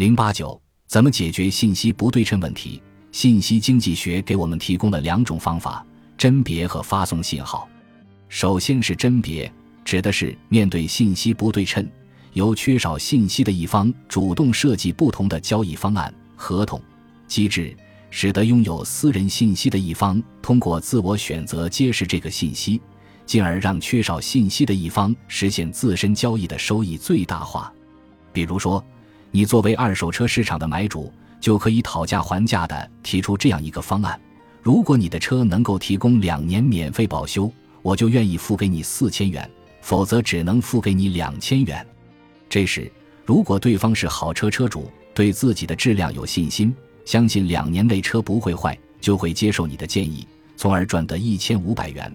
零八九，怎么解决信息不对称问题？信息经济学给我们提供了两种方法：甄别和发送信号。首先是甄别，指的是面对信息不对称，由缺少信息的一方主动设计不同的交易方案、合同机制，使得拥有私人信息的一方通过自我选择揭示这个信息，进而让缺少信息的一方实现自身交易的收益最大化。比如说，你作为二手车市场的买主，就可以讨价还价的提出这样一个方案：如果你的车能够提供两年免费保修。我就愿意付给你四千元，否则只能付给你两千元。这时，如果对方是好车车主，对自己的质量有信心，相信两年内车不会坏，就会接受你的建议，从而赚得一千五百元；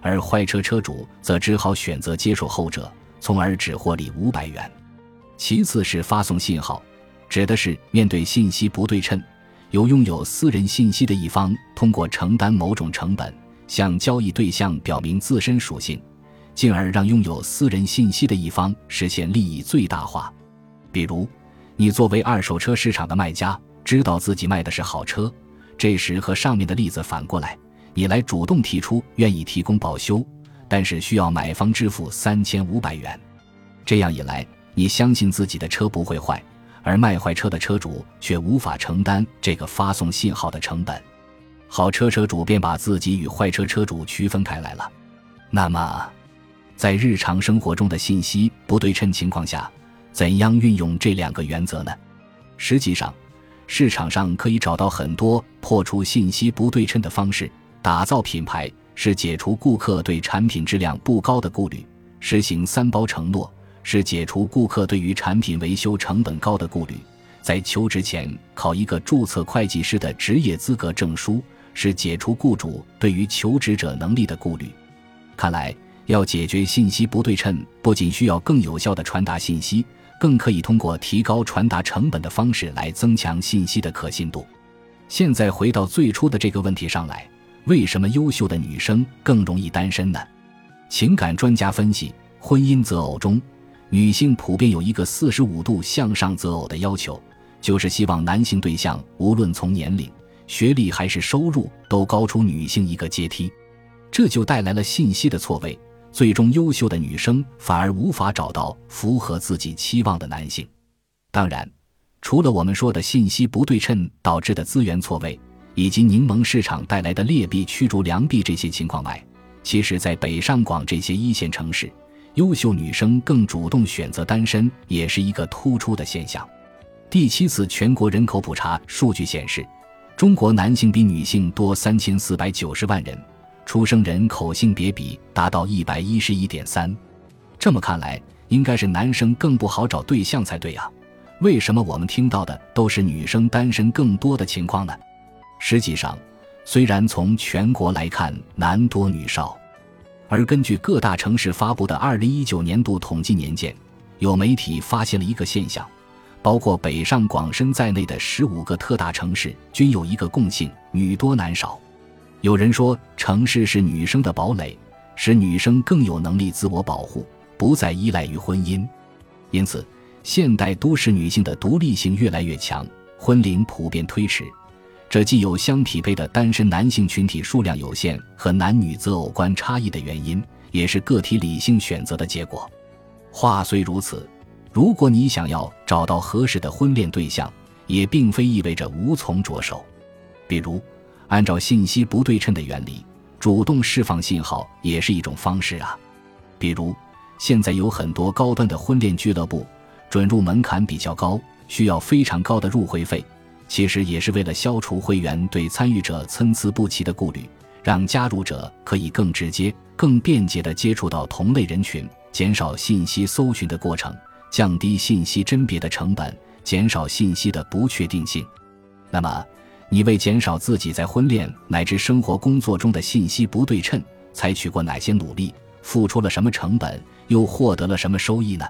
而坏车车主则只好选择接受后者，从而只获利五百元。其次是发送信号，指的是面对信息不对称，由拥有私人信息的一方通过承担某种成本。向交易对象表明自身属性，进而让拥有私人信息的一方实现利益最大化。比如，你作为二手车市场的卖家，知道自己卖的是好车，这时和上面的例子反过来，你来主动提出愿意提供保修，但是需要买方支付三千五百元。这样一来，你相信自己的车不会坏，而卖坏车的车主却无法承担这个发送信号的成本。好车车主便把自己与坏车车主区分开来了。那么，在日常生活中的信息不对称情况下，怎样运用这两个原则呢？实际上，市场上可以找到很多破除信息不对称的方式。打造品牌是解除顾客对产品质量不高的顾虑；实行三包承诺是解除顾客对于产品维修成本高的顾虑；在求职前考一个注册会计师的职业资格证书。是解除雇主对于求职者能力的顾虑。看来，要解决信息不对称，不仅需要更有效的传达信息，更可以通过提高传达成本的方式来增强信息的可信度。现在回到最初的这个问题上来，为什么优秀的女生更容易单身呢？情感专家分析，婚姻择偶中，女性普遍有一个四十五度向上择偶的要求，就是希望男性对象无论从年龄。学历还是收入都高出女性一个阶梯，这就带来了信息的错位，最终优秀的女生反而无法找到符合自己期望的男性。当然，除了我们说的信息不对称导致的资源错位，以及柠檬市场带来的劣币驱逐良币这些情况外，其实，在北上广这些一线城市，优秀女生更主动选择单身，也是一个突出的现象。第七次全国人口普查数据显示。中国男性比女性多三千四百九十万人，出生人口性别比达到一百一十一点三。这么看来，应该是男生更不好找对象才对啊？为什么我们听到的都是女生单身更多的情况呢？实际上，虽然从全国来看男多女少，而根据各大城市发布的二零一九年度统计年鉴，有媒体发现了一个现象。包括北上广深在内的十五个特大城市均有一个共性：女多男少。有人说，城市是女生的堡垒，使女生更有能力自我保护，不再依赖于婚姻。因此，现代都市女性的独立性越来越强，婚龄普遍推迟。这既有相匹配的单身男性群体数量有限和男女择偶观差异的原因，也是个体理性选择的结果。话虽如此。如果你想要找到合适的婚恋对象，也并非意味着无从着手。比如，按照信息不对称的原理，主动释放信号也是一种方式啊。比如，现在有很多高端的婚恋俱乐部，准入门槛比较高，需要非常高的入会费，其实也是为了消除会员对参与者参差不齐的顾虑，让加入者可以更直接、更便捷地接触到同类人群，减少信息搜寻的过程。降低信息甄别的成本，减少信息的不确定性。那么，你为减少自己在婚恋乃至生活工作中的信息不对称，采取过哪些努力？付出了什么成本？又获得了什么收益呢？